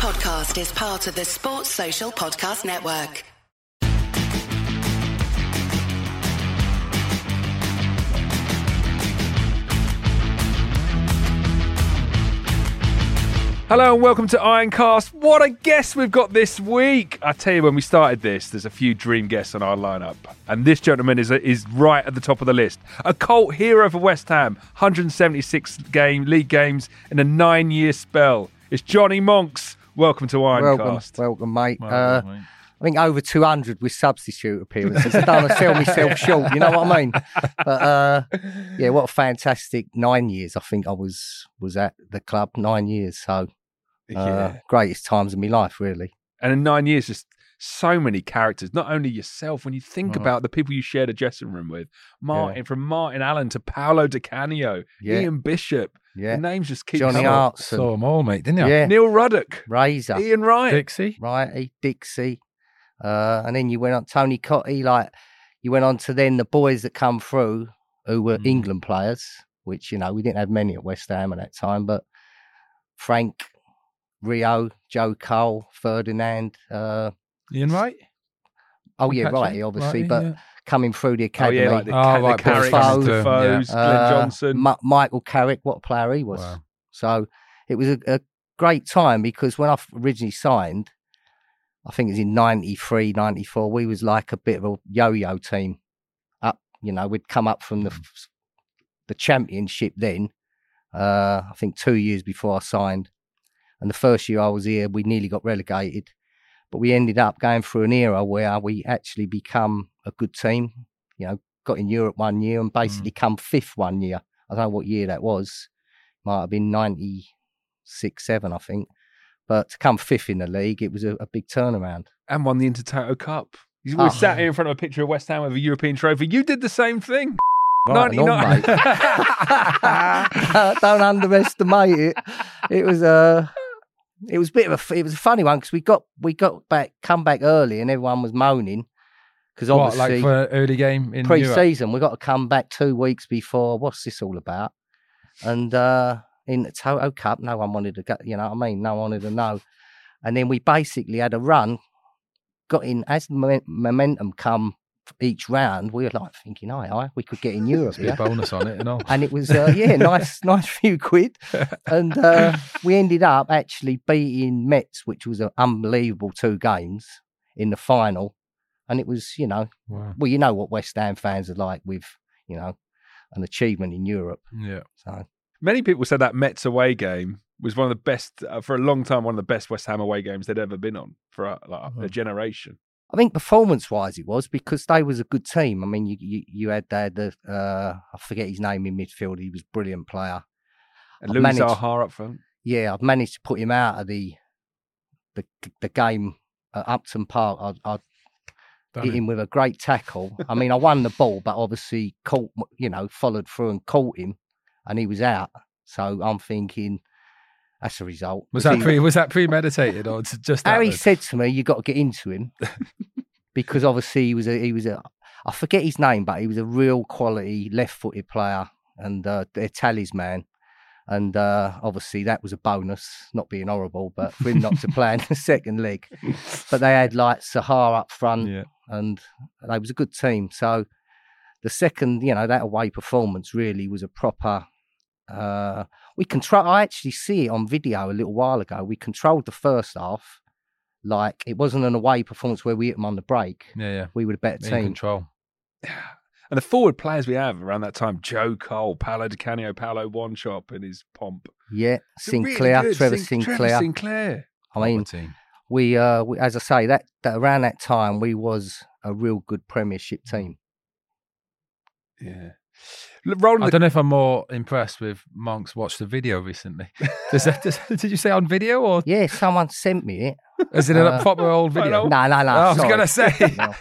podcast is part of the Sports Social Podcast Network. Hello and welcome to Ironcast. What a guest we've got this week! I tell you, when we started this, there's a few dream guests on our lineup, and this gentleman is is right at the top of the list. A cult hero for West Ham, 176 game league games in a nine-year spell. It's Johnny Monks. Welcome to Ironcast. Welcome, welcome, mate. uh, I think over 200 with substitute appearances. I don't want to sell myself short, you know what I mean? But uh, yeah, what a fantastic nine years I think I was was at the club, nine years. So uh, yeah. greatest times of my life, really. And in nine years, just so many characters. Not only yourself, when you think about the people you shared a dressing room with, Martin, from Martin Allen to Paolo Di Canio, Yeah. Ian Bishop. Yeah. The names just keep Johnny coming. Hartson, Saw them all, mate, didn't you? yeah, Neil Ruddock, Razor, Ian Wright. Dixie. Righty, Dixie, uh, and then you went on Tony Cottee. Like you went on to then the boys that come through who were Mm. England players, which you know we didn't have many at West Ham at that time, but Frank, Rio, Joe Cole, Ferdinand. Uh, Ian Wright. oh yeah, Catch right, obviously, Righty, but yeah. coming through the Oh academy. yeah, like the, Oh, ca- right, the Paul Carricks, Foles. the Yeah. Glenn uh, Johnson. Ma- Michael Carrick, what a player he was. Wow. So it was a, a great time because when I f- originally signed, I think it was in 93, 94, we was like a bit of a yo-yo team. Up, you know, we'd come up from the the championship then. Uh, I think two years before I signed, and the first year I was here, we nearly got relegated, but we ended up going through an era where we actually become a good team. You know, got in Europe one year and mm. basically come fifth one year. I don't know what year that was. Might have been 96, 7, I think. But to come fifth in the league, it was a, a big turnaround. and won the Intertoto Cup. We Oh. sat here in front of a picture of West Ham with a European trophy. You did the same thing. Right and on, 99. mate. Don't underestimate it. It was a, it was a bit of a, it was a funny one because we got we got back, come back early, and everyone was moaning because What, obviously like for early game in pre-season we got to come back two weeks before. What's this all about? And uh, in the Toto Cup, no one wanted to go. You know what I mean? No one wanted to know. And then we basically had a run. Got in as the momentum come each round. We were like thinking, "Aye, aye, we could get in Europe a here." bonus on it and all. and it was uh, yeah, nice, nice few quid. And uh, we ended up actually beating Metz, which was an unbelievable two games in the final. And it was, you know, Wow. well, you know what West Ham fans are like with, you know, an achievement in Europe. Yeah. So Many people said that Metz away game was one of the best uh, for a long time. One of the best West Ham away games they'd ever been on for a, like, a Mhm. generation. I think performance-wise, it was because they was a good team. I mean, you you, you had the, the uh, I forget his name in midfield. He was a brilliant player. And Louis Saha up front. Yeah, I've managed to put him out of the the the game at Upton Park. I, I Done hit it. him with a great tackle. I mean, I won the ball, but obviously caught, you know, followed through and caught him, and he was out. So I'm thinking that's a result. Was that pre was that premeditated or just Harry happened? said to me, "You got to get into him," because obviously he was a he was a I forget his name, but he was a real quality left-footed player and uh, their talisman. And uh, obviously that was a bonus, not being horrible, but for him not to play in the second leg. But they had like Saha up front, Yeah. and they was a good team. So the second, you know, that away performance really was a proper. Uh, we control. I actually see it on video a little while ago. We controlled the first half, like it wasn't an away performance where we hit them on the break. Yeah, yeah. We were the better In team. control. And the forward players we have around that time: Joe Cole, Paolo Di Canio, Paulo Wanchope in his pomp. Yeah, really Sinclair, good. Trevor Sin- Sinclair. Trevor Sinclair. I mean, team. we, uh, we, as I say, that, that around that time we was a real good Premiership team. Yeah. L- Rolling I the don't know if I'm more impressed with Monk's watched the video recently. Does that, does, did you say on video or Yeah, someone sent me it. is it a Uh, proper old video? No, no, no. Oh, I was gonna say. No.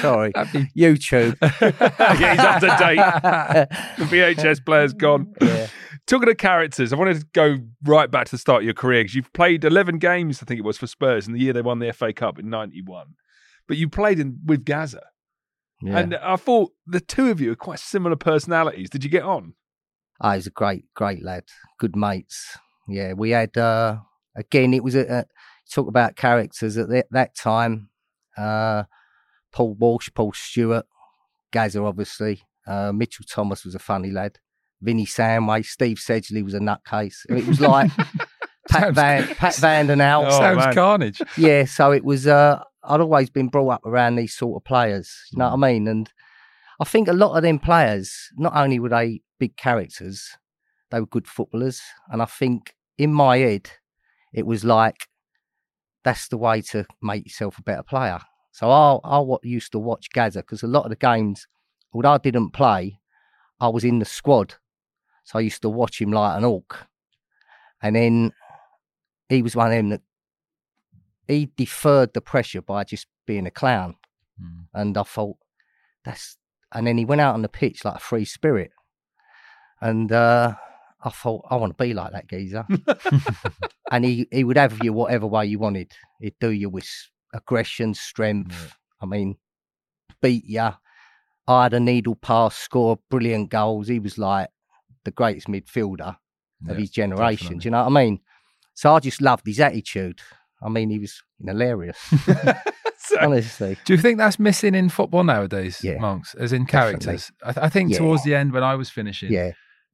Sorry, be- YouTube. yeah, he's up to date. The VHS player's gone. Yeah. Talking of characters, I wanted to go right back to the start of your career because you've played 11 games, I think it was, for Spurs in the year they won the FA Cup in 91. But you played in with Gazza. Yeah. And I thought the two of you are quite similar personalities. Did you get on? Oh, he's a great, great lad. Good mates. Yeah, we had uh, again, it was a, a talk about characters at that, that time. Uh, Paul Walsh, Paul Stewart, Gazza, obviously. Uh, Mitchell Thomas was a funny lad. Vinnie Samway, Steve Sedgley was a nutcase. It was like Pat Sounds- Van Pat Van Den Hauwe. Oh, Sounds man. carnage. yeah, so it was. Uh, I'd always been brought up around these sort of players. You know what mm. I mean? And I think a lot of them players, not only were they big characters, they were good footballers. And I think in my head, it was like that's the way to make yourself a better player. So I I used to watch Gazza because a lot of the games, although I didn't play, I was in the squad. So I used to watch him like an hawk. And then he was one of them that he deferred the pressure by just being a clown. Mm. And I thought, that's. And then he went out on the pitch like a free spirit. And uh, I thought, I want to be like that geezer. and he, he would have you whatever way you wanted. He'd do you with aggression, strength. I mean, beat you. I had a needle pass, score brilliant goals. He was like the greatest midfielder of his generation. definitely. Do you know what I mean? So I just loved his attitude. I mean, he was hilarious, So- honestly. Do you think that's missing in football nowadays, Yeah, monks, as in characters? I, th- I think Yeah. towards the end when I was finishing, Yeah,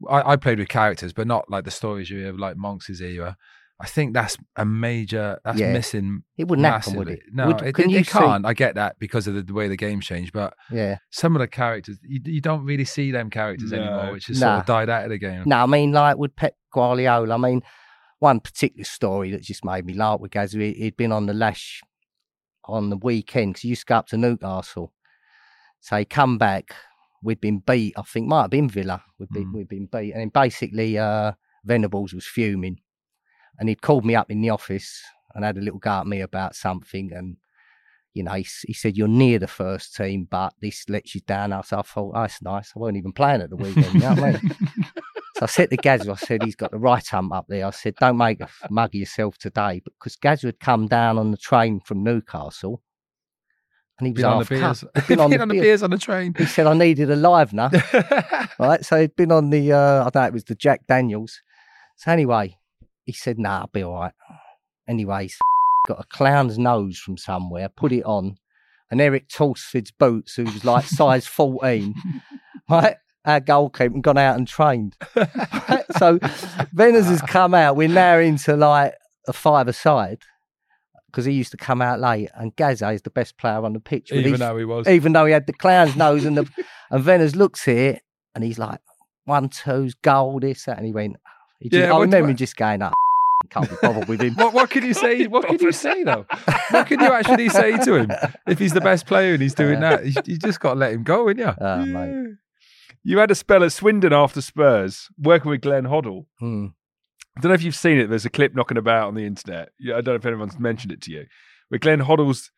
I, I played with characters, but not like the stories you hear like monks' era. I think that's a major that's Yeah. missing it wouldn't happen, would massively. it? No, Would- it, can it, you it see- can't. I get that because of the, the way the game's changed, but Yeah. some of the characters you, you don't really see them characters No. anymore, which has sort of died out of the game. No, I mean, like with Pep Guardiola, I mean, one particular story that just made me laugh with Gaz, he- he'd been on the lash on the weekend because he used to go up to Newcastle. So he come back, we'd been beat, I think, might have been Villa, we'd been, Mm. we'd been beat. And then basically, uh, Venables was fuming. And he'd called me up in the office and had a little go at me about something. And, you know, he, he said, You're near the first team, but this lets you down. So I thought, oh, that's nice. I weren't even playing at the weekend. You know what I mean? So I said to Gazza, I said, he's got the right hump up there. I said, don't make a mug of yourself today. Because Gazza had come down on the train from Newcastle and he was Been on the beers, cut. Been on been the on the beers. beers on the train. He said, I needed a livener. right. So he'd been on the, uh, I don't know, it was the Jack Daniels. So anyway, he said, nah, I'll be all right. Anyway, he's got a clown's nose from somewhere, put it on. And Erik Thorstvedt's boots, who was like size 14, right? Our goalkeeper and gone out and trained. So Venners has come out. We're now into like a five-a-side because he used to come out late. And Gazza is the best player on the pitch. Even though he was. even though he had the clown's nose and the and Venners looks here and he's like one two's goal this that and he went he just, Yeah, oh, I remember him just going ah, up can't be bothered with him What, what can you say? What can you say though? What can you actually say to him if he's the best player and he's doing that? You, you just got to let him go, ain't you? oh, mate. You had a spell at Swindon after Spurs, working with Glenn Hoddle. Hmm. I don't know if you've seen it. There's a clip knocking about on the internet. I don't know if anyone's mentioned it to you. Where Glenn Hoddle's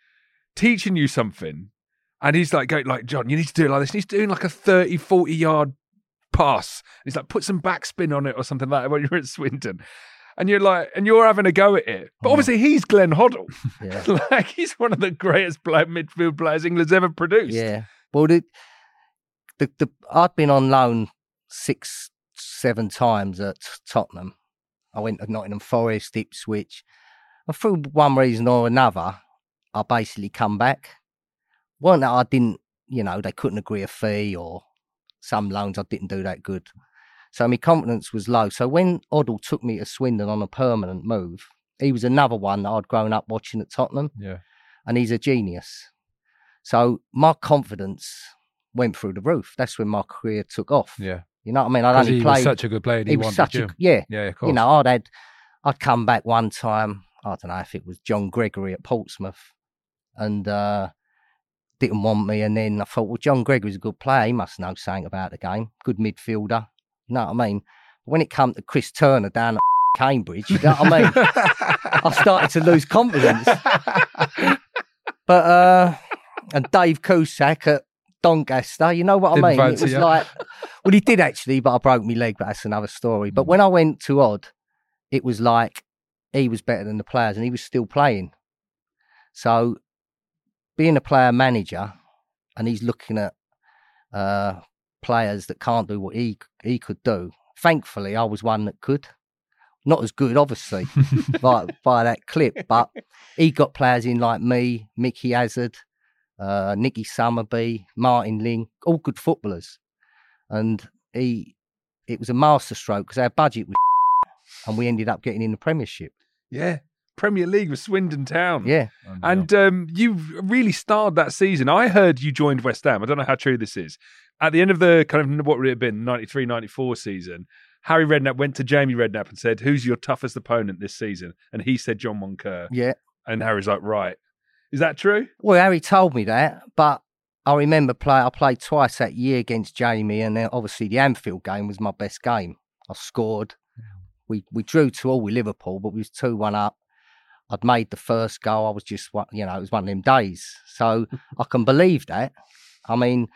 teaching you something, and he's like, going, like, John, you need to do it like this. And he's doing like a 30, 40 yard pass. He's like, put some backspin on it or something like that when you're at Swindon. And you're like, and you're having a go at it. But Mm. obviously, he's Glenn Hoddle. yeah like, he's one of the greatest midfield players England's ever produced. yeah well the, the the I'd been on loan six seven times at Tottenham I went to Nottingham Forest Ipswich and through one reason or another I basically come back wasn't that I didn't you know they couldn't agree a fee or some loans I didn't do that good So my confidence was low. So when Hoddle took me to Swindon on a permanent move, he was another one that I'd grown up watching at Tottenham, Yeah. and he's a genius. So my confidence went through the roof. That's when my career took off. Yeah. You know what I mean? I'd only he played. was such a good player. he He, was such a yeah. Yeah, of course. You know, I'd had, I'd come back one time. I don't know if it was John Gregory at Portsmouth, and uh, didn't want me. And then I thought, well, John Gregory's a good player. He must know something about the game. Good midfielder. You know what I mean? When it come to Chris Turner down at Cambridge, you know what I mean? I started to lose confidence. But uh, and Dave Cusack at Doncaster, you know what Didn't I mean? It was you. like, well, he did actually, but I broke my leg. But that's another story. But when I went to Odd, it was like he was better than the players, and he was still playing. So, being a player manager, and he's looking at uh, players that can't do what he he could do. Thankfully, I was one that could. Not as good, obviously, by, by that clip, but he got players in like me, Mickey Hazard, uh, Nicky Summerbee, Martin Ling, all good footballers. And he, it was a masterstroke because our budget was and we ended up getting in the Premiership. Yeah. Premier League with Swindon Town. Yeah. And um, you really starred that season. I heard you joined West Ham. I don't know how true this is. At the end of the kind of what would it have been, 93 94 season, Harry Redknapp went to Jamie Redknapp and said, Who's your toughest opponent this season? And he said, John Moncur. Yeah. And Harry's like, Right. Is that true? Well, Harry told me that, but I remember play. I played twice that year against Jamie, and then obviously the Anfield game was my best game. I scored. Mm. We we drew to all with Liverpool, but we was two one up. I'd made the first goal. I was just you know it was one of them days, so I can believe that. I mean,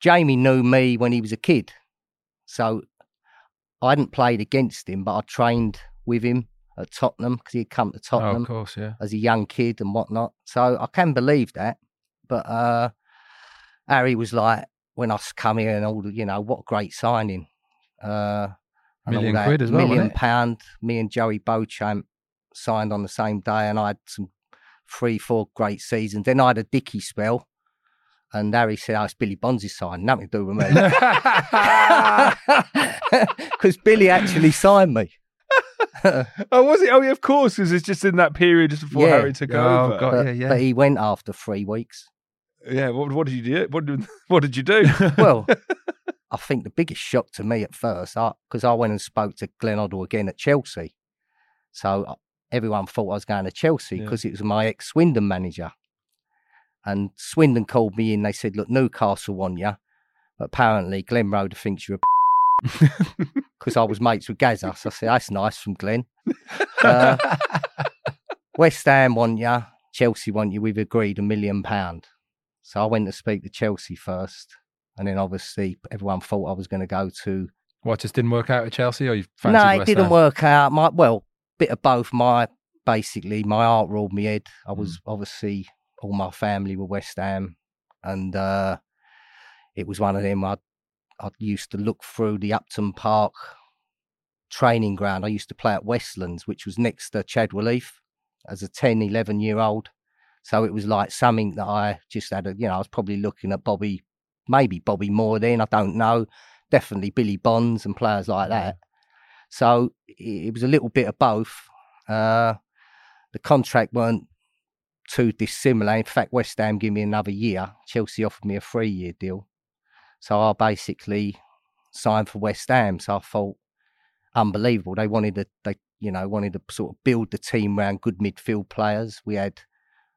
Jamie knew me when he was a kid, so I hadn't played against him, but I trained with him at Tottenham because he'd come to Oh, Tottenham of course, yeah. as a young kid and whatnot. So I can believe that. But uh, Harry was like, when I come here and all the, you know, what a great signing. Uh, Million that. quid as well, Million pound. Me and Joey Beauchamp signed on the same day, and I had some three, four great seasons. Then I had a dicky spell. And Harry said, oh, it's Billy Bonds' sign. Nothing to do with me. Because Billy actually signed me. Oh, was it? Oh, yeah, of course, because it's just in that period just before Yeah. Harry took Oh, over. God. But, yeah, yeah. but he went after three weeks. Yeah. What, what did you do? What did, what did you do? well, I think the biggest shock to me at first, because I, went and spoke to Glenn Hoddle again at Chelsea. So uh, everyone thought I was going to Chelsea Yeah. because it was my ex Swindon manager. And Swindon called me in. They said, Look, Newcastle want you. But apparently, Glenn Roeder thinks you're a because I was mates with Gazza. So I said, That's nice from Glenn. Uh, West Ham want you. Chelsea want you. We've agreed a million pound. So I went to speak to Chelsea first. And then obviously everyone thought I was going to go to. What just didn't work out at Chelsea, or you no, it West didn't Ham? work out. My well, bit of both. My basically my heart ruled me head. I was Mm. obviously all my family were West Ham, and uh, it was one of them. I I used to look through the Upton Park training ground. I used to play at Westlands, which was next to Chadwell Heath, as a 10, 11 year old. So it was like something that I just had. A, you know, I was probably looking at Bobby, maybe Bobby Moore then. I don't know. Definitely Billy Bonds and players like that. So it, was a little bit of both. Uh, the contract weren't too dissimilar. In fact, West Ham gave me another year. Chelsea offered me a three-year deal. So I basically signed for West Ham. So I thought unbelievable. They wanted to, they you know, wanted to sort of build the team around good midfield players. We had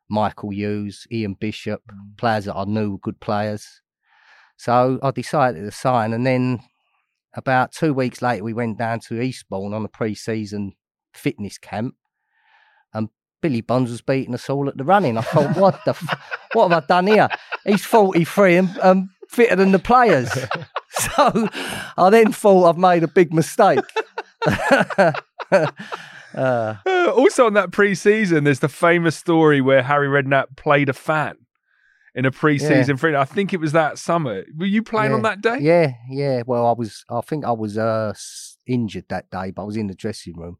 Michael Hughes, Ian Bishop, players that I knew were good players. So I decided to sign, and then about two weeks later, we went down to Eastbourne on a pre-season fitness camp, and Billy Bonds was beating us all at the running. I thought, what the, f- what have I done here? He's forty-three and um, fitter than the players. so I then thought I've made a big mistake. uh, Uh, also, on that pre-season, there's the famous story where Harry Redknapp played a fan in a pre-season friendly. I think it was that summer. Were you playing on that day? Yeah, yeah. Well, I was. I think I was uh, injured that day, but I was in the dressing room.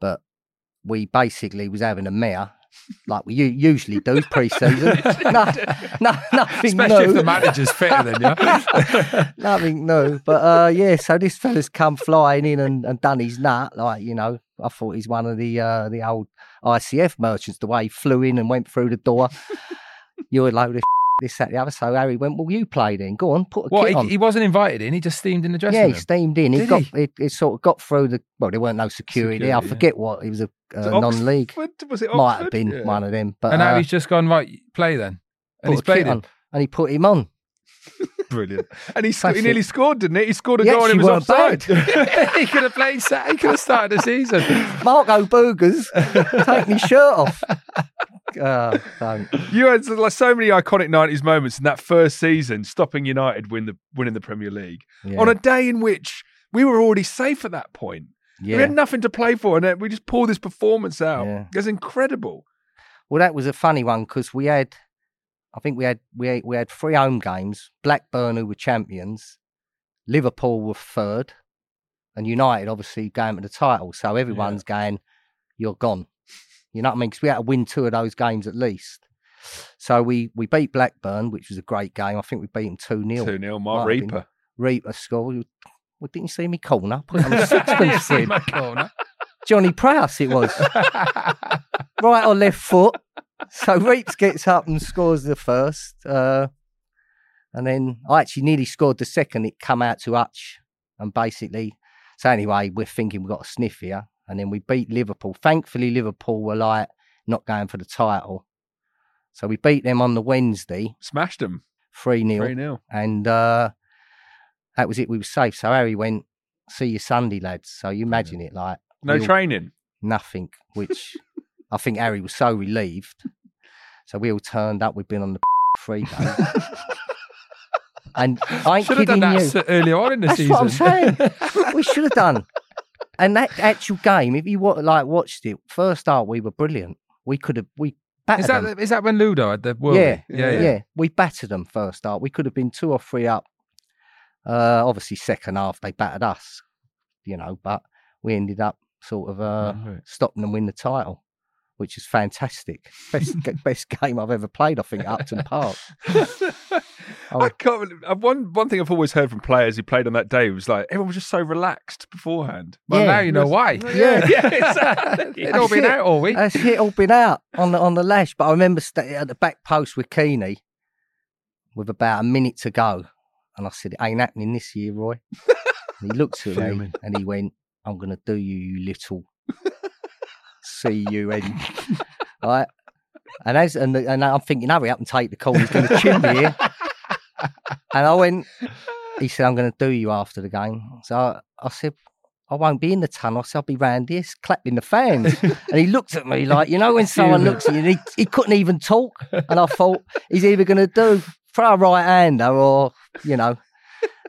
But we basically was having a mare, like we usually do pre-season. no, no, nothing Especially new. if the manager's fitter than you. nothing new. But uh, yeah, so this fella's come flying in and, and done his nut. Like you know, I thought he's one of the uh, the old ICF merchants. The way he flew in and went through the door. You're a load of this, that, the other. So Harry went, "Well, you played then. Go on, put a What? kit on." He, he wasn't invited in. He just steamed in the dressing Yeah, he steamed in. He Did got he? It, it sort of got through the. Well, there weren't no security. I Security, yeah. forget what it was a Was it uh, non-league. Oxford? Was it Might have been Yeah. one of them, but and now uh, he's just gone right. Play then, and he's a kit played him. on, and he put him on. Brilliant. And he, sc- he nearly scored, didn't he? He scored a He goal and he was offside. he could have played. He could have started the season. Marco Boogers taking his shirt off. Uh. You had like so many iconic '90s moments in that first season, stopping United win the winning the Premier League Yeah. on a day in which we were already safe at that point. yeah. We had nothing to play for, and we just pulled this performance out. Yeah. It was incredible. Well, that was a funny one because we had, I think we had we had, we had three home games. Blackburn, who were champions, Liverpool were third, and United obviously going to the title. So everyone's going, "You're gone." You know what I mean? Because we had to win two of those games at least. So we we beat Blackburn, which was a great game. I think we beat them two 0 2 0, Mark. Rieper. Rieper scored. Well, didn't you see me corner? Put on a sixpence quid. my corner. Johnny Prowse it was. right or left foot. So Reeps gets up and scores the first. Uh, and then I actually nearly scored the second. It come out to Hutch. And basically, so anyway, we're thinking we've got a sniff here. And then we beat Liverpool. Thankfully, Liverpool were like not going for the title. So we beat them on the Wednesday, Smashed them 3 0 3 0. and uh, that was it. We were safe. So Harry went, "See you Sunday, lads." So you imagine it like No all- training. nothing, which I think Harry was so relieved. So we all turned up. We've been on the free day, and I ain't Should have done that you. earlier on in the That's season. what I'm saying. we should have done. And that actual game, if you like watched it, first half we were brilliant. We could have we battered Is that them. is that when Ludo had the world? Yeah, yeah, yeah, yeah. We battered them first half. We could have been two or three up. Uh, obviously, second half they battered us, you know, but we ended up sort of uh, it. stopping them win the title, which is fantastic. Best best game I've ever played. I think at Upton Park. I can't. believe- uh, One one thing I've always heard from players who played on that day was like everyone was just so relaxed beforehand. Well, Yeah. now you know why. Yeah. yeah, exactly. It'd all been it. out all week. That's it. All been out on the on the lash. But I remember staying at the back post with Keeney with about a minute to go, and I said, "It ain't happening this year, Roy." And he looked at me and he went, "I'm going to do you, you little C U N." Right. And as and, the, and I'm thinking, hurry up and take the call. He's going to chin me here. And I went. He said, "I'm going to do you after the game." So I, I said, "I won't be in the tunnel. I said, I'll be round here, clapping the fans." and he looked at me like, you know, when someone looks at you, he, he couldn't even talk. And I thought he's either going to do throw a right hander or, you know.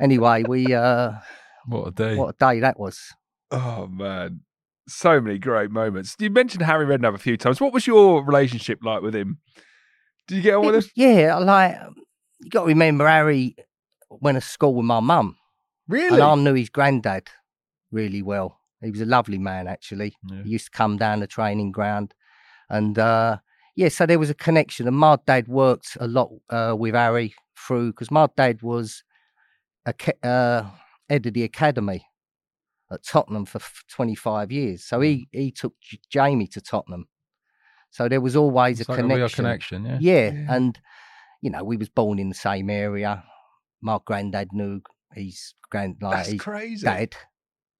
Anyway, we uh, What a day. what a day that was. Oh man, so many great moments. You mentioned Harry Redknapp a few times. What was your relationship like with him? Did you get on It with him? yeah, like you got to remember Harry went to school with my mum, Really? and I knew his granddad really well. He was a lovely man, actually. Yeah. He used to come down the training ground, and uh, yeah, so there was a connection. And my dad worked a lot uh, with Harry through because my dad was a uh, head of the academy at Tottenham for f- 25 years. So he he took J- Jamie to Tottenham. So there was always It's a like connection. a real connection, yeah. Yeah, Yeah. and you know, we was born in the same area. My granddad knew his grand like That's his crazy. dad,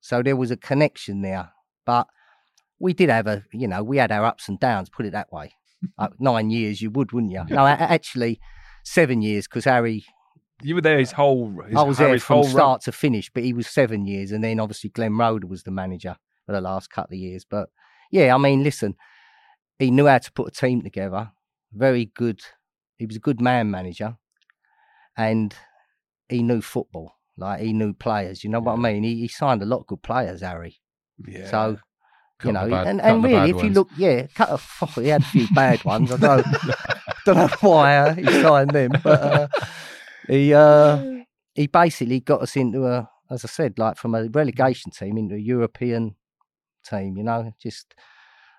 so there was a connection there. But we did have a, you know, we had our ups and downs. Put it that way. uh, nine years, you would, wouldn't you? No, actually, seven years because Harry. You were there his whole. His, I was there Harry's from whole run. start to finish, but he was seven years, and then obviously Glenn Roeder was the manager for the last couple of years. But yeah, I mean, listen, he knew how to put a team together. Very good. He was a good man manager, and he knew football. Like he knew players. You know what I mean? He, he signed a lot of good players, Harry. Yeah. So you know, bad- and, and really, bad if you look, yeah, cut off, he had a few bad ones. I don't, don't know why uh, he signed them, but uh, he uh, he basically got us into a, as I said, like from a relegation team into a European team. You know, just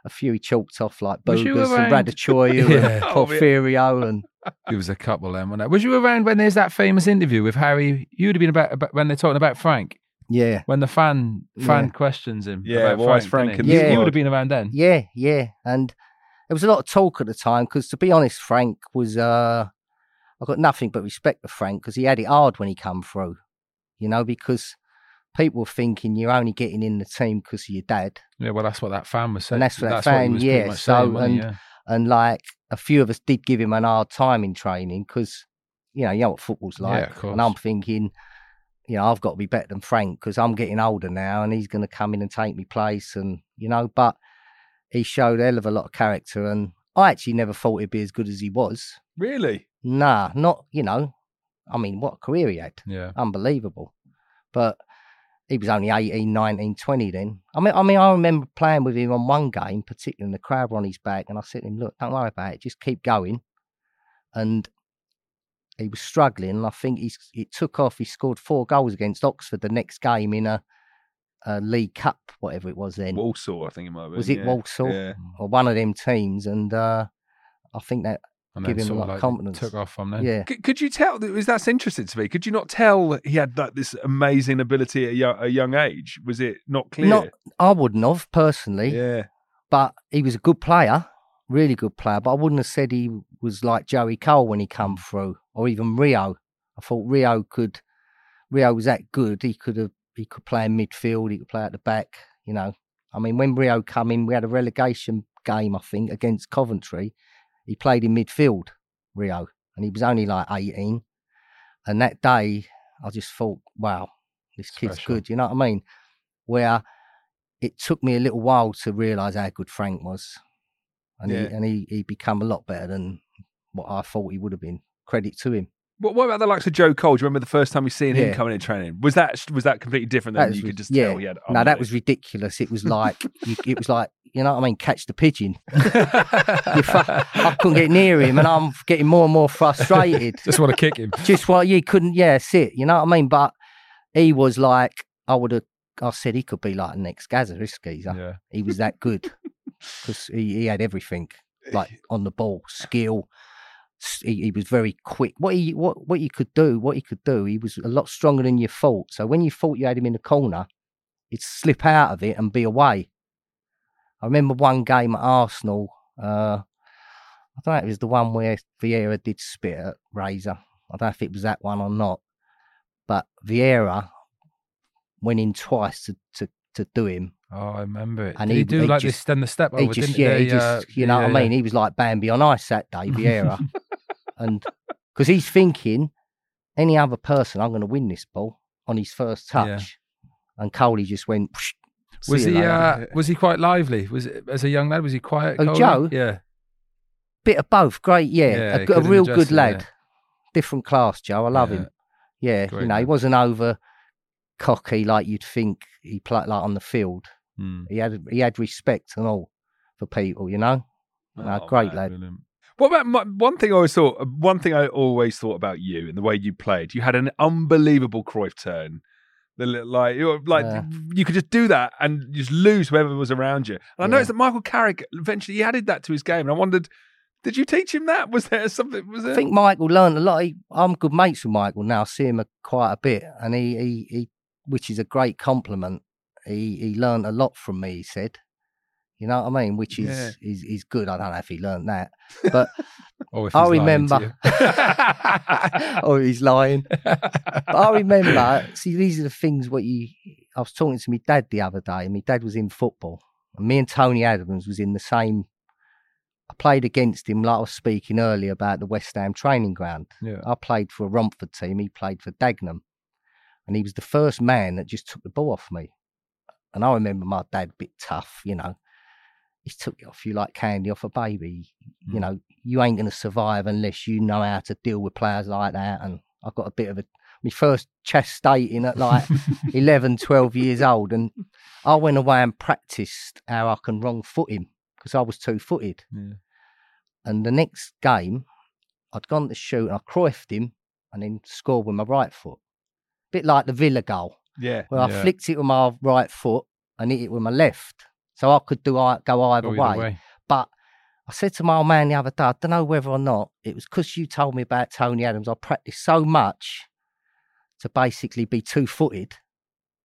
a few he chalked off like Was you Boogers and around- Raducioiu Yeah. and Oh. Porfirio and It was a couple then, wasn't it? Was you around when there's that famous interview with Harry? You'd have been about, about when they're talking about Frank, yeah, when the fan fan Yeah. questions him. Yeah, about why is Frank, Frank didn't in he? You- you would have been around then. yeah, yeah, and there was a lot of talk at the time because, to be honest, Frank was. uh I got nothing but respect for Frank because he had it hard when he come through. You know, because people were thinking you're only getting in the team because of your dad, Yeah, well, that's what that fan was saying. And that's what that what he fan- was yeah, so, saying, and- yeah. and like a few of us did give him an hard time in training because you know you know what football's Yeah, like, of and I'm thinking. You know, I've got to be better than Frank because I'm getting older now, and he's going to come in and take me place, and you know. But he showed a hell of a lot of character, and I actually never thought he'd be as good as he was. Really? Nah, not you know. I mean, what career he had! Yeah. Unbelievable. But he was only 18, 19, 20 then. I mean, I mean, I remember playing with him on one game, particularly, and the crowd were on his back, and I said to him, "Look, don't worry about it. Just keep going." And he was struggling, and I think he's it took off. He scored four goals against Oxford the next game in a uh, League Cup, whatever it was then. Walsall, I think it might have been. was it yeah. Walsall Yeah. or one of them teams? And uh, I think that And Give him a sort of of like confidence. Took off from then. yeah, C- Could you tell? Is that's interesting to me? Could you not tell he had like this amazing ability at a young, a young age? Was it not clear? not I wouldn't have personally, yeah. but he was a good player, really good player. But I wouldn't have said he was like Joey Cole when he come through, or even Rio. I thought Rio could. Rio was that good. He could have. He could play in midfield. He could play at the back. You know, I mean, when Rio come in, we had a relegation game, I think, against Coventry. He played in midfield, Rio, and he was only like eighteen. And that day, I just thought, wow, this kid's Special. good. You know what I mean? Where it took me a little while to realise how good Frank was, and Yeah. he and he he become a lot better than what I thought he would have been. Credit to him. What, what about the likes of Joe Cole? Do you remember the first time you seen him Yeah. coming in training? Was that was that completely different? That you was could just yeah. tell he had. no, that was ridiculous. It was like you, it was like you know what I mean. Catch the pigeon. I couldn't get near him, and I'm getting more and more frustrated. Just want to kick him. Just want you couldn't, yeah, sit. You know what I mean? But he was like, I would have. I said he could be like the next Gazza, this geezer. Yeah. He was that good because he, he had everything, eh, like on the ball, skill. He, he was very quick. What he what what he could do, what he could do, he was a lot stronger than you thought. So when you thought you had him in the corner, he'd slip out of it and be away. I remember one game at Arsenal. Uh, I don't know if it was the one where Vieira did spit at Razor. I don't know if it was that one or not. But Vieira went in twice to, to, to do him. Oh, I remember it. And Did he, he- do he like just- this? Then the step over, he just, didn't yeah, he just, uh, you know yeah, what I mean? yeah. He was like Bambi on ice that day, Vieira. and because he's thinking, any other person, I'm going to win this ball on his first touch. Yeah. And Coley just went, "Psh, see Was he? later." Uh, was he quite lively? Was as a young lad? Was he quiet? Oh? Joe? Yeah. bit of both. Great, yeah. Yeah, a, a real good lad. yeah. Different class, Joe. I love Yeah. him. Yeah, Great you know, he wasn't over cocky like you'd think he played like on the field. Hmm. He had he had respect and all for people, you know. No, Oh, great man. lad. Brilliant. What about my, one thing I always thought? uh, One thing I always thought about you and the way you played. You had an unbelievable Cruyff turn. The li- like, you were- like Yeah. you could just do that and just lose whoever was around you. And I Yeah. noticed that Michael Carrick eventually he added that to his game, and I wondered, did you teach him that? Was there something? Was there? I think Michael learned a lot. He, I'm good mates with Michael now. I see him a, quite a bit, and he, he, he, which is a great compliment. He he learned a lot from me. He said, you know what I mean, which is Yeah. is, is good. I don't know if he learned that, but Oh, if I he's lying to remember. oh, he's lying. But I remember. See, these are the things. What you. I was talking to my dad the other day, and my dad was in football, and me and Tony Adams was in the same. I played against him, like I was speaking earlier about the West Ham training ground. Yeah. I played for a Romford team. He played for Dagenham, and he was the first man that just took the ball off me. And I remember my dad, a bit tough, you know. He took it off you like candy off a baby. You Mm. know, you ain't going to survive unless you know how to deal with players like that. And I got a bit of a my first chest stating at like 11, 12 years old, and I went away and practiced how I can wrong foot him because I was two footed. Yeah. And the next game, I'd gone to shoot and I croifed him and then scored with my right foot. Bit like the Villa goal, yeah, where I flicked it with my right foot and hit it with my left. So I could do I go either Go either way. way. But I said to my old man the other day, I don't know whether or not it was because you told me about Tony Adams. I practiced so much to basically be two footed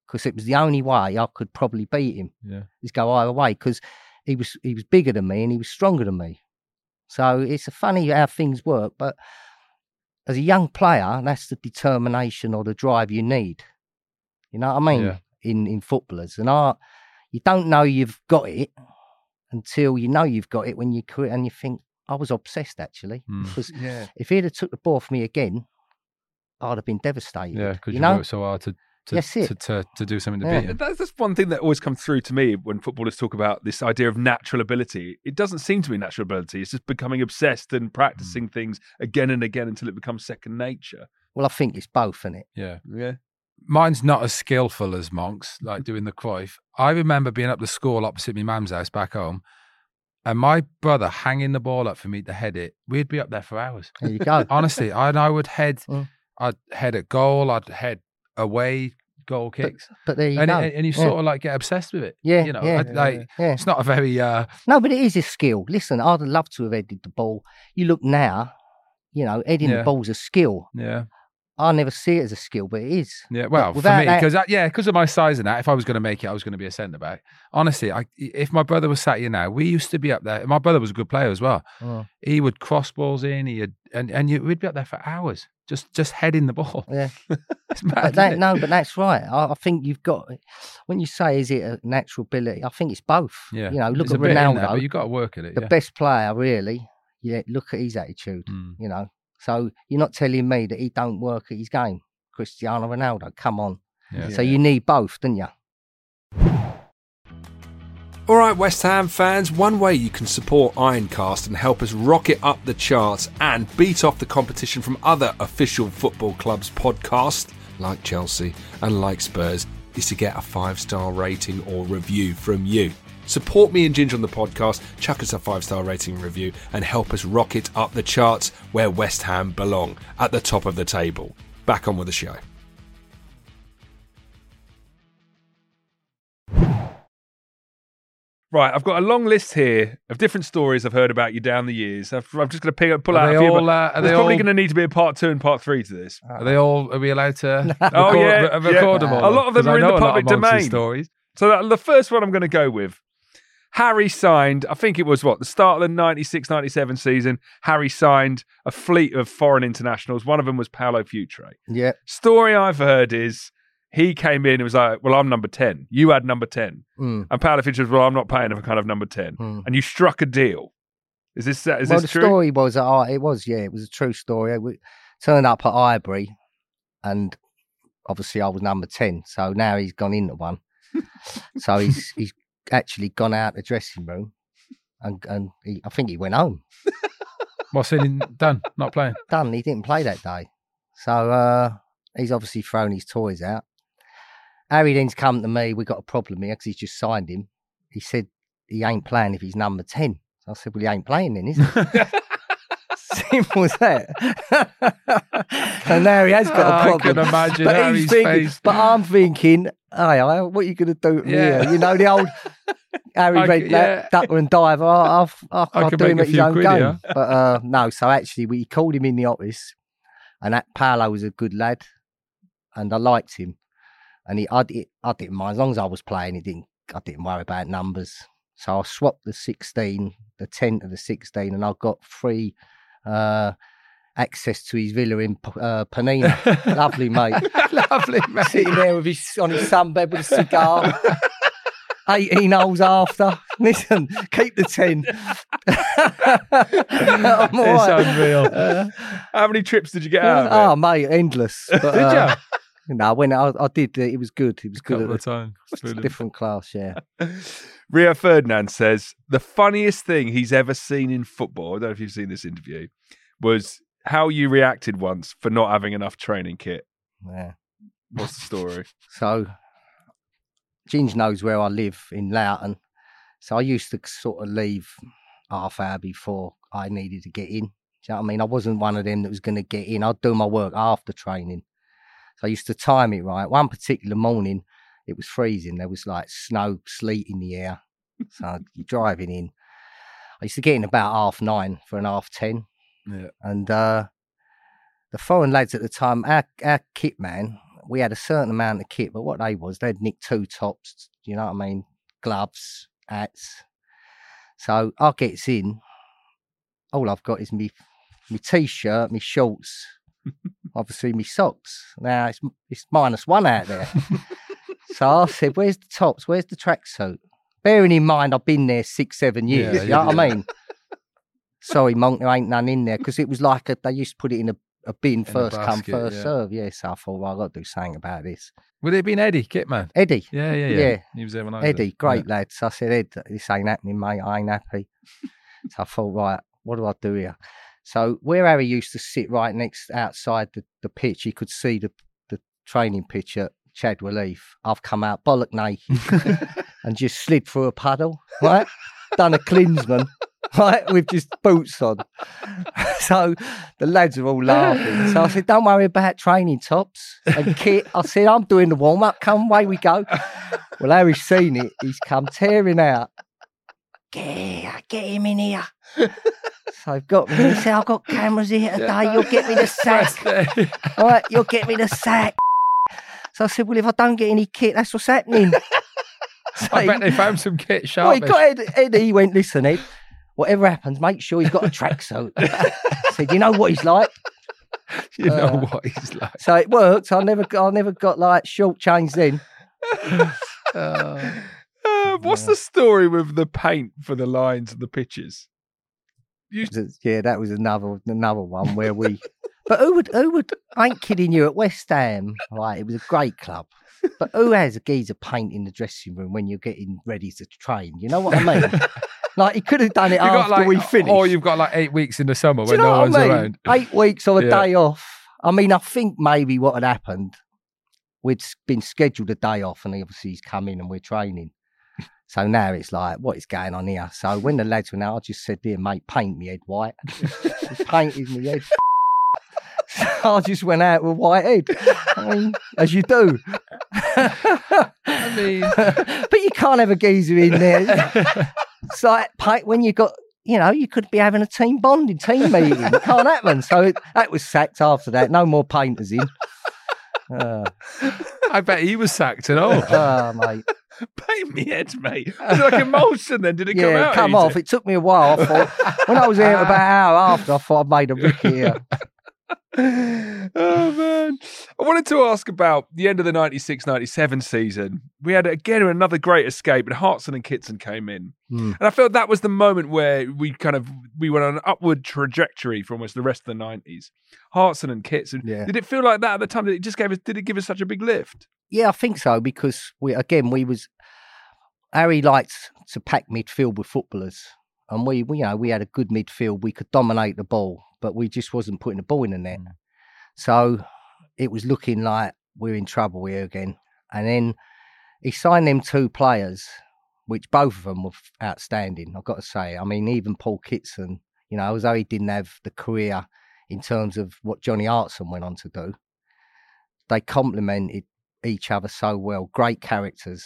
because it was the only way I could probably beat him Yeah. is go either way because he was he was bigger than me and he was stronger than me. So it's a funny how things work, but as a young player, that's the determination or the drive you need. You know what I mean? Yeah. In in footballers, and I, you don't know you've got it until you know you've got it when you quit and you think I was obsessed actually Mm. because yeah. if he'd have took the ball from me again, I'd have been devastated. Yeah, because you you, know, worked so hard to to, That's it. to, to, to do something to Yeah. beat him. That's, that's one thing that always comes through to me when footballers talk about this idea of natural ability. It doesn't seem to be natural ability. It's just becoming obsessed and practicing things again and again until it becomes second nature. well, I think it's both, isn't it? Yeah. Yeah. Mine's not as skillful as Monk's, like doing the Cruyff. I remember being up the school opposite my mum's house back home, and my brother hanging the ball up for me to head it. We'd be up there for hours. There you go. Honestly, I, and I would head, Mm. I'd head at goal, I'd head away, goal kicks. But there you and, go. it- and you Yeah. sort of like get obsessed with it. Yeah, you know, yeah, I- like yeah. it's not a very uh, No, but it is a skill. Listen, I'd love to have headed the ball. You look now, you know, heading the ball's a skill. yeah, I never see it as a skill, but it is. yeah. Well, for me, because yeah, because of my size and that, if I was going to make it, I was going to be a centre back. Honestly, I, if my brother was sat here now, we used to be up there. My brother was a good player as well. Oh, He would cross balls in. He had, and and you, we'd be up there for hours, just just heading the ball. yeah. Mad. But that, no, but that's right. I, I think you've got, when you say, is it a natural ability? I think it's both. Yeah, You know, look There's at bit there, Ronaldo, but you've got to work at it. the yeah. best player, really. Yeah, look at his attitude, Mm. you know. So you're not telling me that he don't work at his game. Cristiano Ronaldo, come on. Yeah. So you need both, don't you? All right, West Ham fans, one way you can support Ironcast and help us rocket up the charts and beat off the competition from other official football clubs' podcasts like Chelsea and like Spurs is to get a five star rating or review from you. Support me and Ginger on the podcast, chuck us a five star rating and review, and help us rocket up the charts where West Ham belong, at the top of the table. Back on with the show. Right, I've got a long list here of different stories I've heard about you down the years. I've, I'm just going to pick up, pull Are out they a few. all, but uh, are there's they probably all- going to need to be a part two and part three to this. Are they all? Are we allowed to? Oh, record, yeah, re- yeah. record them all. A lot of them are in the know a lot public domain. Stories. So that, the first one I'm going to go with. Harry signed, I think it was what, the start of the 96 97 season. Harry signed a fleet of foreign internationals. One of them was Paolo Futre. Yeah. Story I've heard is he came in and was like, Well, I'm number 10. You had number 10. Mm, And Paolo Futre was, Well, I'm not paying for kind of number 10. mm. And you struck a deal. Is this, is well, this the story was, uh, it was, yeah, it was a true story. We turned up at Ivory, and obviously I was number ten. So now he's gone into one. so he's he's actually gone out the dressing room, and and he, I think he went home. What's in done? Not playing. Done. He didn't play that day, so uh, he's obviously thrown his toys out. Harry then's come to me. We got a problem here because he's just signed him. He said he ain't playing if he's number ten. So I said, well, he ain't playing then, is he? Simple as that. and now he has got Oh, a I problem. can imagine but Harry's thinking, face. but I'm thinking, hey, what are you going to do to me Yeah. here? You know, the old Harry I Redknapp, yeah. ducker and diver. I, I've, I, I I could do him at his own game. But uh, no, so actually, we called him in the office, and that Paolo was a good lad, and I liked him. And he, I, I didn't mind as long as I was playing. He didn't. I didn't worry about numbers. So I swapped the 16, the 10 to the 16, and I got free uh, access to his villa in uh, Panina. Lovely, mate. Lovely, mate. Sitting there with his on his sunbed with a cigar. 18 holes after. Listen, keep the 10. It's right. unreal. Uh, How many trips did you get out of oh, mate, endless. But, Did uh, No, when I, I did, uh, it was good. It was good. couple At a Brilliant. different class, yeah. Rio Ferdinand says the funniest thing he's ever seen in football, I don't know if you've seen this interview, was how you reacted once for not having enough training kit. yeah. What's the story? So, Ginge knows where I live in Loughton. So I used to sort of leave half hour before I needed to get in. Do you know what I mean? I wasn't one of them that was going to get in. I'd do my work after training. So I used to time it right. One particular morning, it was freezing. There was like snow, sleet in the air. So you're driving in. I used to get in about half nine for an half ten. Yeah. And uh, the foreign lads at the time, our, our kit man, we had a certain amount of kit, but what they was, they'd nick two tops, you know what I mean? Gloves, hats. So I gets in. All I've got is me, me t-shirt, me shorts, obviously me socks. Now it's it's minus one out there. so I said, "Where's the tops? Where's the tracksuit?" Bearing in mind, I've been there six, seven years. Yeah, you know yeah, what I mean? Sorry, monk, there ain't none in there because it was like a, they used to put it in a, a bin, a first come, basket, first yeah. serve. Yeah, so I thought, well, I've got to do something about this. Would it have been Eddie Kitman? Eddie, Yeah, yeah, yeah. Yeah. He was there when I was there. Eddie, great lad. So I said, Ed, this ain't happening, mate. I ain't happy. so I thought, right, what do I do here? So where Harry used to sit right next outside the, the pitch, he could see the, the training pitch at Chadwell Heath. I've come out bollock naked and just slid through a puddle, right? Done a Klinsmann right, with just boots on. so the lads are all laughing. So I said, "Don't worry about training tops and kit." I said, "I'm doing the warm up. Come away we go." Well, Harry's seen it. He's come tearing out. Get here, get him in here. So I've got me. He said, I've got cameras here today. You'll get me the sack. All right, you'll get me the sack. So I said, Well, if I don't get any kit, that's what's happening. So I he- bet they found some kit well, he got he went, Listen, Ed, whatever happens, make sure he's got a tracksuit. I said, You know what he's like? you know uh, what he's like. So it worked. I never, I never got like short change then. Uh, What's the story with the paint for the lines and the pitches? Yeah, that was another another one where we. But who would who would? I ain't kidding you. At West Ham, right? It was a great club. But who has a geezer paint in the dressing room when you're getting ready to train? You know what I mean? like he could have done it you after like, we finished. or you've got like eight weeks in the summer when no one's I mean? around. Eight weeks or a Yeah. day off. I mean, I think maybe what had happened, we'd been scheduled a day off, and obviously he's come in and we're training. So now it's like, what is going on here? So when the lads went out, I just said, "Dear mate, paint me head white." Just painted me head. So I just went out with white head. I mean, as you do. I mean, but you can't have a geezer in there. It's like paint when you got, you know, you could be having a team bonding, team meeting. It can't happen. So it, that was sacked after that. No more painters in. Uh, I bet he was sacked and all. oh, mate. Paint me head, mate. Was it like emulsion then? Did it come Yeah, out? come off. It took me a while. I thought, when I was here about an hour after, I thought I'd made a rookie here. Oh man i wanted to ask about the end of the 96-97 season we had again another great escape and hartson and kitson came in Hmm. and i felt that was the moment where we kind of we went on an upward trajectory for almost the rest of the 90s hartson and kitson Yeah. did it feel like that at the time did it just gave us did it give us such a big lift Yeah, I think so because we again we was Harry likes to pack midfield with footballers, and we, we you know we had a good midfield. We could dominate the ball, but we just wasn't putting the ball in the net. Mm. So it was looking like we're in trouble here again. And then he signed them two players, which both of them were outstanding. I've got to say. I mean, even Paul Kitson, you know, although he didn't have the career in terms of what Johnny Hartson went on to do, they complemented each other so well. Great characters,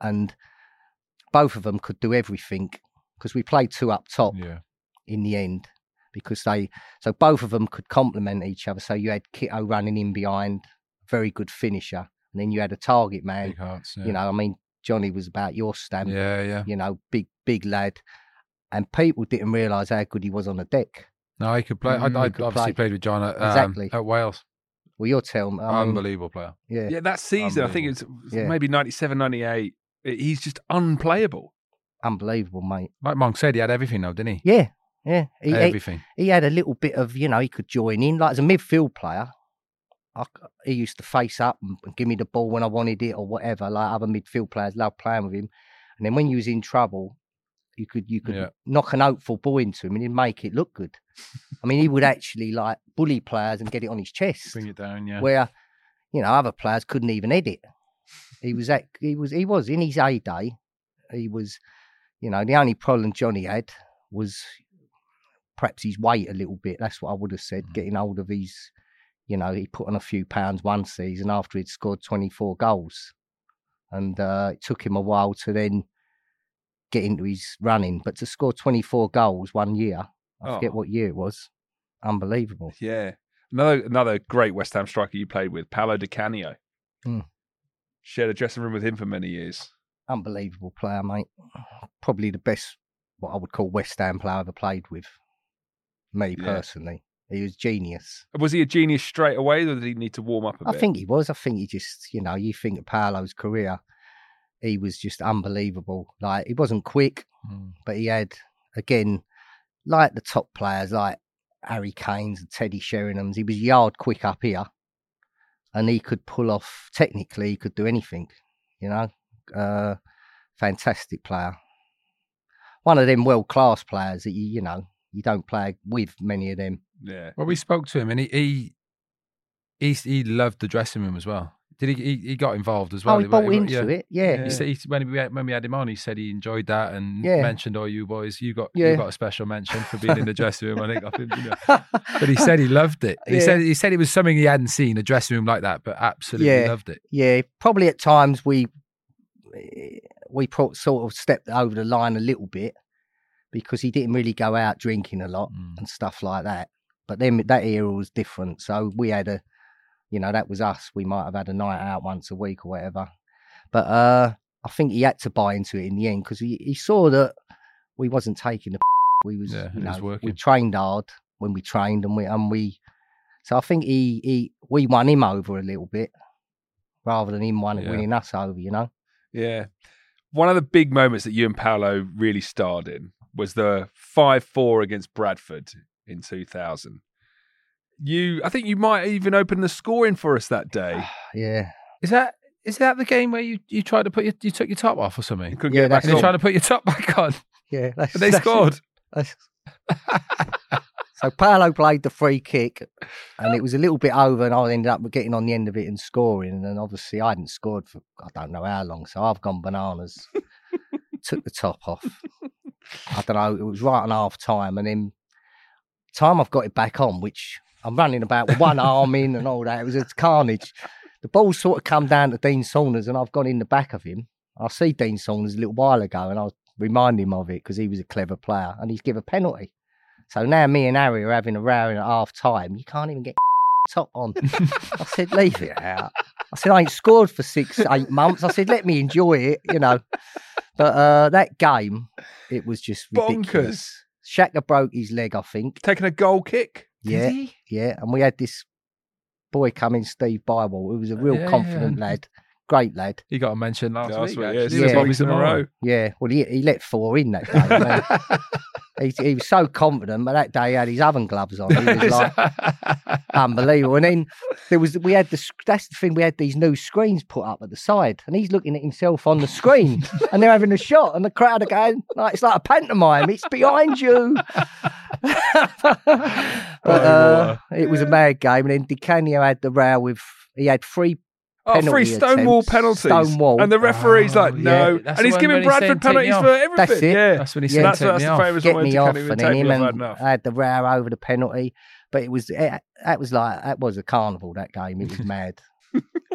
and both of them could do everything because we played two up top Yeah. in the end because they so both of them could complement each other. So you had Kitto running in behind, very good finisher, and then you had a target man. Big hearts. Yeah. You know, I mean, Johnny was about your stamp. yeah, yeah. You know, big big lad, and people didn't realise how good he was on the deck. No, he could play. Mm, I, I could obviously play. played with John at, um, Exactly. at Wales. Well, you're telling me, I mean, Unbelievable player. yeah, yeah that season i think it's Yeah. maybe 97 98 he's just unplayable unbelievable, mate. Like Monk said, he had everything though, didn't he? Yeah, yeah. He, he, everything. he had a little bit of, you know, he could join in. Like as a midfield player, I he used to face up and, and give me the ball when I wanted it or whatever. Like other midfield players loved playing with him. And then when he was in trouble, you could you could Yeah. knock an hopeful ball into him and he'd make it look good. I mean, he would actually like bully players and get it on his chest, Bring it down, yeah. where you know other players couldn't even hit it. He was at, he was he was in his heyday. He was, you know, the only problem Johnny had was perhaps his weight a little bit. That's what I would have said. Mm. Getting hold of his, you know, he put on a few pounds one season after he'd scored 24 goals. And uh, it took him a while to then get into his running. But to score 24 goals one year, I forget Oh. what year it was, unbelievable. Yeah. Another another great West Ham striker you played with, Paolo Di Canio. Hmm. Shared a dressing room with him for many years. Unbelievable player, mate. Probably the best, what I would call West Ham player I ever played with. Me Yeah. personally. He was genius. Was he a genius straight away, or did he need to warm up a I bit? I think he was. I think he just, you know, you think of Paolo's career, he was just unbelievable. Like he wasn't quick, Mm. but he had again, like the top players, like Harry Kane's and Teddy Sheringham's. He was yard quick up here, and he could pull off. Technically, he could do anything. You know, uh, fantastic player. One of them world class players that you, you know, you don't play with many of them. yeah. Well, we spoke to him and he he he, he loved the dressing room as well. Did he, he? He got involved as oh, well. oh, he bought into yeah. it. Yeah. He said he, when we had, when we had him on, he said he enjoyed that and Yeah. mentioned, all you boys, you got Yeah. you got a special mention for being in the dressing room." I think. I think you know. But he said he loved it. He Yeah. said he said it was something he hadn't seen a dressing room like that, but absolutely Yeah. loved it. yeah, probably at times we eh, we sort of stepped over the line a little bit because he didn't really go out drinking a lot Mm. and stuff like that. But then that era was different, so we had a, you know, that was us. We might have had a night out once a week or whatever. But uh, I think he had to buy into it in the end because he, he saw that we wasn't taking the. We was, Yeah, you it was know, we trained hard when we trained, and we and we. So I think he he we won him over a little bit, rather than him one Yeah. winning us over. You know. Yeah. One of the big moments that you and Paolo really starred in was the 5 4 against Bradford in 2000. You, I think you might even open the scoring for us that day. Ah, yeah. Is that is that the game where you, you tried to put your you took your top off or You something? couldn't Yeah, get it back that's And you on. tried to put your top back on. Yeah. That's, But they that's scored. That's- so Paolo played the free kick, and it was a little bit over, and I ended up getting on the end of it and scoring. And then obviously I hadn't scored for I don't know how long, so I've gone bananas. Took the top off. I don't know. It was right on half time, and then time I've got it back on, which I'm running about with one arm in and all that. It was a carnage. The ball sort of come down to Dean Saunders, and I've gone in the back of him. I see Dean Saunders a little while ago, and I remind him of it because he was a clever player, and he's give a penalty. So now me and Harry are having a row in at half time. You can't even get top on. I said, leave it out. I said, I ain't scored for six, eight months. I said, let me enjoy it, you know. But uh, that game, it was just ridiculous. Shaka broke his leg, I think. Taking a goal kick. Yeah, yeah. And we had this boy coming, Steve Bywater, who was a real Yeah, confident lad, great lad. He got a mention last Last week. week, yeah, actually. six Bobby weeks in a row. Yeah, well, he, he let four in that game. man. he, he was so confident, but that day he had his oven gloves on. He was like unbelievable. And then there was we had the that's the thing we had these new screens put up at the side, and he's looking at himself on the screen, and they're having a shot, and the crowd are going like it's like a pantomime. It's behind you. but uh, it was a mad game, and then Di Canio had the row with he had three Oh, free Penalty Stonewall attempts. penalties. Stonewall. And the referee's Oh, like, no. That's And he's giving when he's saying, Bradford penalties for everything. That's it. Yeah. That's when he Yeah. said, That's, that's the off." famous get one. me off, and then him and I've had enough. I had the row over the penalty. But it was it, that was like that was a carnival that game. It was mad.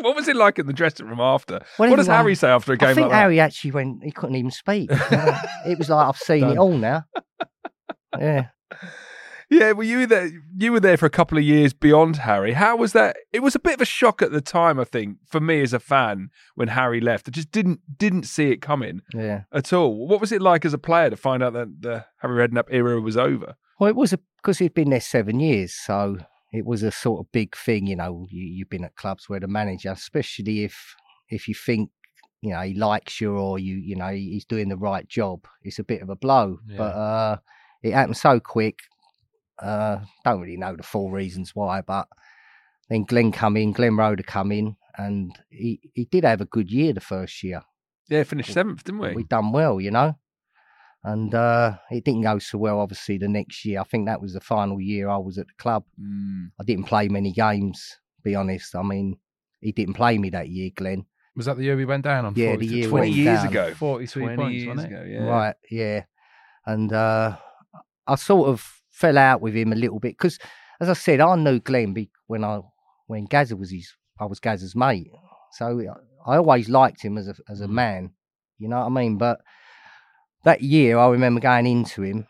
What was it like in the dressing room after? Well, what does everyone- Harry say after a game I think like? Harry actually went. He couldn't even speak. it was like I've seen it all now. Yeah, Yeah, well, you were there. You were there for a couple of years beyond Harry. How was that? It was a bit of a shock at the time, I think, for me as a fan when Harry left. I just didn't didn't see it coming yeah. at all. What was it like as a player to find out that the Harry Redknapp era was over? Well, it was because he'd been there seven years, so it was a sort of big thing. You know, you, you've been at clubs where the manager, especially if if you think you know he likes you or you you know he's doing the right job, it's a bit of a blow. But uh, it happened so quick. Uh, don't really know the full reasons why, but then Glenn come in, Glenn Roeder come in, and he, he did have a good year the first year. Yeah, finished seventh, didn't we? we done well, you know. And uh, it didn't go so well, obviously, the next year. I think that was the final year I was at the club. Mm. I didn't play many games, be honest. I mean, he didn't play me that year, Glenn. Was that the year we went down on? Yeah, 40 the year we 20 went years down. ago. 43 20 points, years wasn't it? ago, yeah. Right, yeah. And uh, I sort of fell out with him a little bit because, as I said, I knew Glenn when I when Gazza was his, I was Gazza's mate. So I always liked him as a as a mm. man. You know what I mean? But that year, I remember going into him,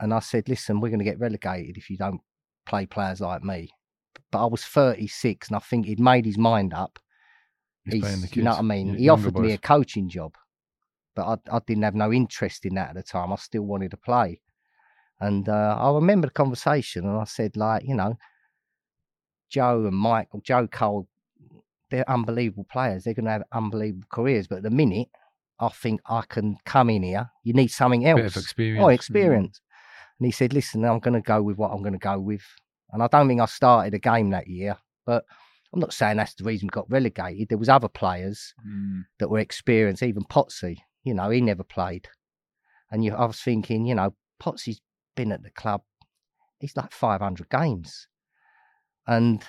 and I said, "Listen, we're going to get relegated if you don't play players like me." But I was 36, and I think he'd made his mind up. He's the you know what I mean? He offered me a coaching job, but I, I didn't have no interest in that at the time. I still wanted to play. And uh, I remember the conversation, and I said, like, you know, Joe and Michael, Joe Cole, they're unbelievable players. They're going to have unbelievable careers. But at the minute, I think I can come in here. You need something else. Bit of experience. Oh, experience. And he said, listen, I'm going to go with what I'm going to go with. And I don't think I started a game that year, but I'm not saying that's the reason we got relegated. There was other players Mm. that were experienced, even Potsy, you know, he never played. And you, I was thinking, you know, Potsy's been at the club, he's like 500 games. And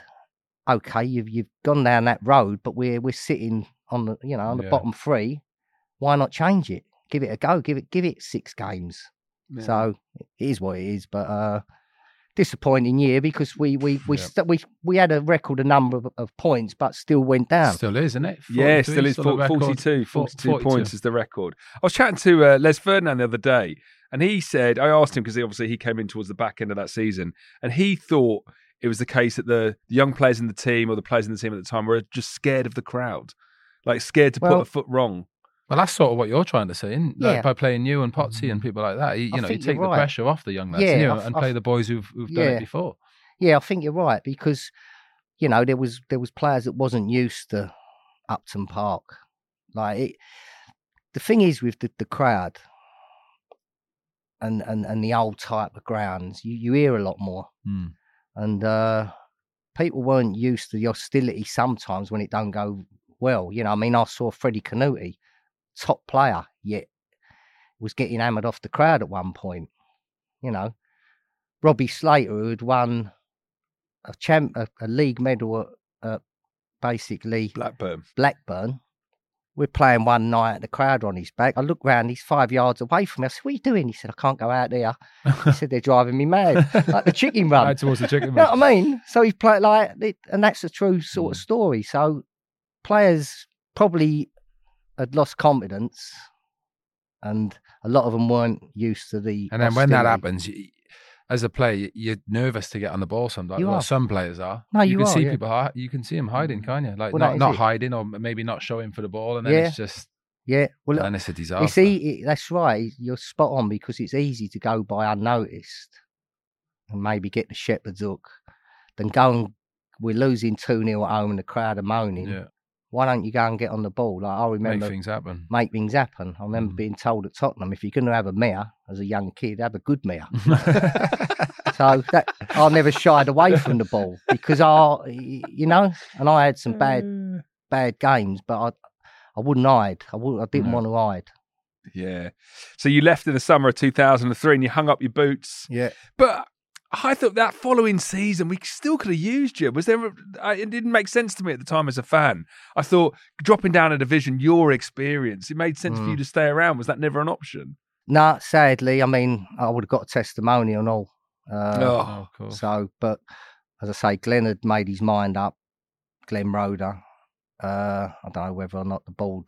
okay, you've you've gone down that road, but we're we're sitting on the you know on the Yeah. bottom three. Why not change it? Give it a go. Give it give it six games. Yeah. So it is what it is. But uh, disappointing year because we we we Yeah. st- we we had a record a number of, of points, but still went down. Still is, isn't it? Yeah, still is a for- record. 42, 42 points is the record. I was chatting to uh, Les Ferdinand the other day, and he said, I asked him because obviously he came in towards the back end of that season, and he thought it was the case that the, the young players in the team or the players in the team at the time were just scared of the crowd, like scared to put a foot wrong. Well, that's sort of what you're trying to say, isn't it? Like Yeah. by playing you and Potsy and mm. people like that, you, you know, you take the right. pressure off the young lads Yeah, you know, I- and I- play the boys who've, who've done it before. Yeah, I think you're right because you know there was there was players that wasn't used to Upton Park. Like it, the thing is with the, the crowd and, and and the old type of grounds, you, you hear a lot more, Hmm. and uh, people weren't used to the hostility sometimes when it don't go well. You know, I mean, I saw Freddie Kanouté, top player, yet was getting hammered off the crowd at one point. You know, Robbie Slater, who had won a champ, a, a league medal at, at basically Blackburn. Blackburn. We're playing one night, at the crowd are on his back. I look round, he's five yards away from me. I said, What are you doing? He said, I can't go out there. He said, They're driving me mad. like the chicken run. Right towards the chicken You know run. what I mean? So he's played like, and that's a true sort Mm. of story. So players probably had lost confidence, and a lot of them weren't used to the. And then when that happens, as a player, you're nervous to get on the ball. Sometimes, You well, are. some players are. No, you, you can are, see yeah. people. You can see them hiding, mm. can't you? Like Well, not not it. hiding, or maybe not showing for the ball, and then Yeah. it's just yeah, well, and then it's a disaster. it's e- that's right. You're spot on because it's easy to go by unnoticed and maybe get the shepherd's hook, then go and we're losing two 0 at home and the crowd are moaning. yeah, Why don't you go and get on the ball? Like I remember make remember things happen. make things happen. I remember Mm. being told at Tottenham, if you're going to have a mare as a young kid, have a good mare. so that I never shied away from the ball because I, you know, and I had some bad bad games, but I I wouldn't hide. I would I didn't No. want to hide. Yeah. So you left in the summer of 2003 and you hung up your boots. Yeah. But I thought that following season we still could have used you. Was there? It didn't make sense to me at the time as a fan. I thought dropping down a division, your experience, it made sense for you Mm. to stay around. Was that never an option? No, sadly, I mean, I would have got a testimonial and all. Uh, Oh. Oh, of course. So, but as I say, Glenn had made his mind up. Glenn Roeder. Uh, I don't know whether or not the board,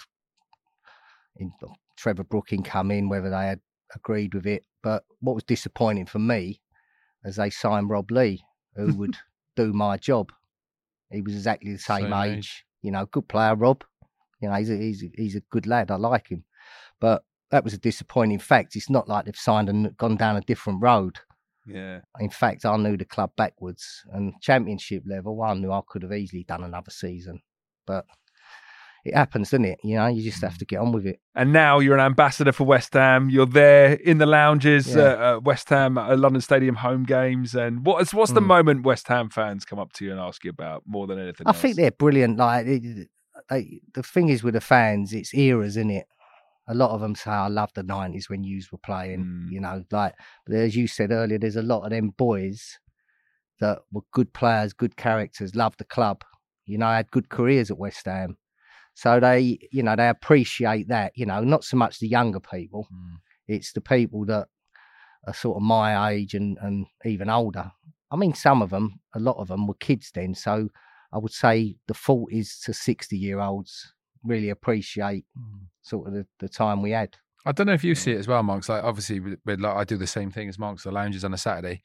in Trevor Brooking come in, whether they had agreed with it. But what was disappointing for me, as they signed Rob Lee, who would do my job. He was exactly the same, Same age. age. You know, good player, Rob. You know, he's a, he's a, he's a good lad. I like him. But that was a disappointing fact. It's not like they've signed and gone down a different road. Yeah. In fact, I knew the club backwards and championship level. I knew I could have easily done another season, but it happens, doesn't it? You know, you just Mm. have to get on with it. And now you're an ambassador for West Ham. You're there in the lounges Yeah. uh, at West Ham at London Stadium home games. And what's what's the Mm. moment West Ham fans come up to you and ask you about more than anything? I else? think they're brilliant. Like they, they, the thing is with the fans, it's eras, isn't it? A lot of them say, "I love the '90s when yous were playing." Mm. You know, like but as you said earlier, there's a lot of them boys that were good players, good characters, loved the club. You know, had good careers at West Ham, so they, you know, they appreciate that. You know, not so much the younger people. Mm. It's the people that are sort of my age and, and even older. I mean, some of them, a lot of them were kids then. So I would say the fault is to 60 year olds really appreciate Mm. sort of the, the time we had. I don't know if you see it as well, Monks. Like obviously, with, with, like, I do the same thing as Monks. The lounges on a Saturday.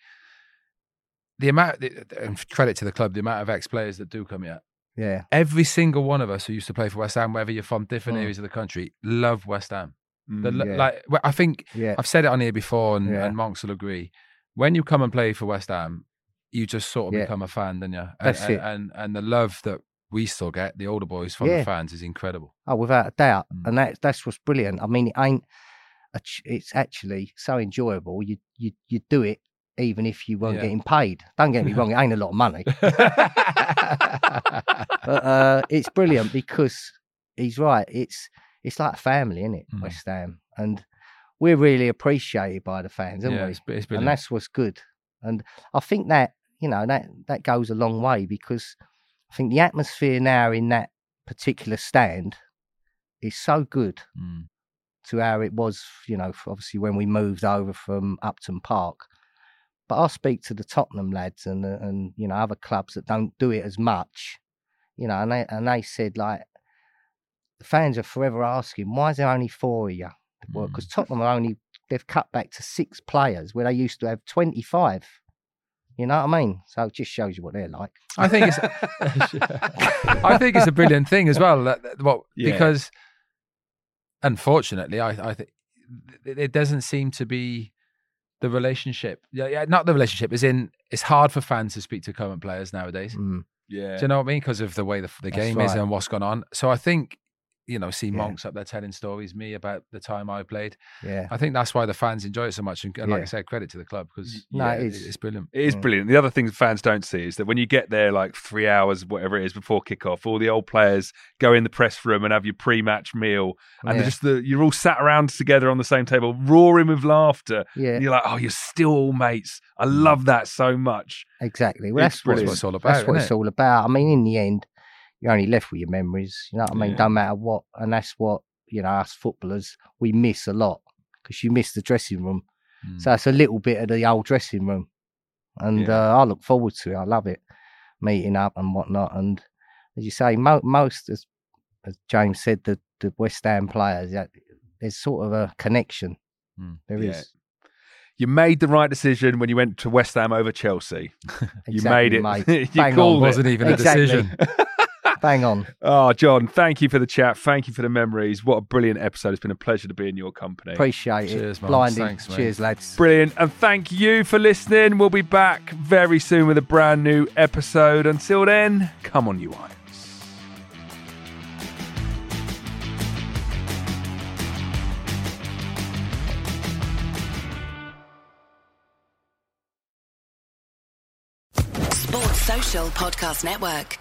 The amount, and credit to the club, the amount of ex-players that do come here. Yeah. Every single one of us who used to play for West Ham, whether you're from different Mm. areas of the country, love West Ham. The, Mm. yeah. Like I think Yeah. I've said it on here before, and, Yeah. and Monks will agree. When you come and play for West Ham, you just sort of become a fan, don't you? And, That's and, it. And and the love that we still get, the older boys from the fans, is incredible. Oh, without a doubt. Mm. And that, that's what's brilliant. I mean, it ain't, a ch- it's actually so enjoyable. You, you, you do it even if you weren't Yeah. getting paid. Don't get me wrong, it ain't a lot of money. but uh, it's brilliant because he's right. It's it's like a family, isn't it, Mm. West Ham, and we're really appreciated by the fans, aren't yeah, we? it's, it's And that's what's good. And I think that you know that that goes a long way because I think the atmosphere now in that particular stand is so good Mm. to how it was, you know, obviously when we moved over from Upton Park. But I speak to the Tottenham lads and uh, and you know other clubs that don't do it as much, you know, and they and they said like the fans are forever asking why is there only four of you? Well, because Tottenham are only they've cut back to six players where they used to have twenty five. You know what I mean? So it just shows you what they're like. I think it's I think it's a brilliant thing as well. That, that- what Yeah. because unfortunately, I I think it it doesn't seem to be the relationship. Yeah, yeah, not the relationship. Is in it's hard for fans to speak to current players nowadays. Mm. Yeah. Do you know what I mean? Because of the way the, the That's game is and what's gone on. So I think you know, see Yeah. monks up there telling stories, me about the time I played. Yeah. I think that's why the fans enjoy it so much. And, and like Yeah. I said, credit to the club because No, yeah, it it- is. it's brilliant. It is Mm. brilliant. The other thing the fans don't see is that when you get there, like three hours, whatever it is, before kickoff, all the old players go in the press room and have your pre-match meal, and Yeah. they're just the you're all sat around together on the same table, roaring with laughter. Yeah. And you're like, oh, you're still all mates. I love that so much. Exactly. Well, It's that's what brilliant. What it's all about. that's what isn't it's all about. I mean, in the end, you're only left with your memories. You know what I mean? Yeah. Don't matter what, and that's what you know. Us footballers, we miss a lot because you miss the dressing room. Mm. So it's a little bit of the old dressing room, and Yeah. uh, I look forward to it. I love it, meeting up and whatnot. And as you say, mo- most as, as James said, the the West Ham players, yeah, there's sort of a connection. Mm. There is. Yeah. You made the right decision when you went to West Ham over Chelsea. You Exactly, made it. mate. you Bang on. called it. wasn't even Exactly. a decision. Bang on. Oh, John, thank you for the chat. Thank you for the memories. What a brilliant episode. It's been a pleasure to be in your company. Appreciate Cheers, it. man. Blinding. Thanks, mate. Cheers, lads. Brilliant. And thank you for listening. We'll be back very soon with a brand new episode. Until then, come on, you Irons. Sports Social Podcast Network.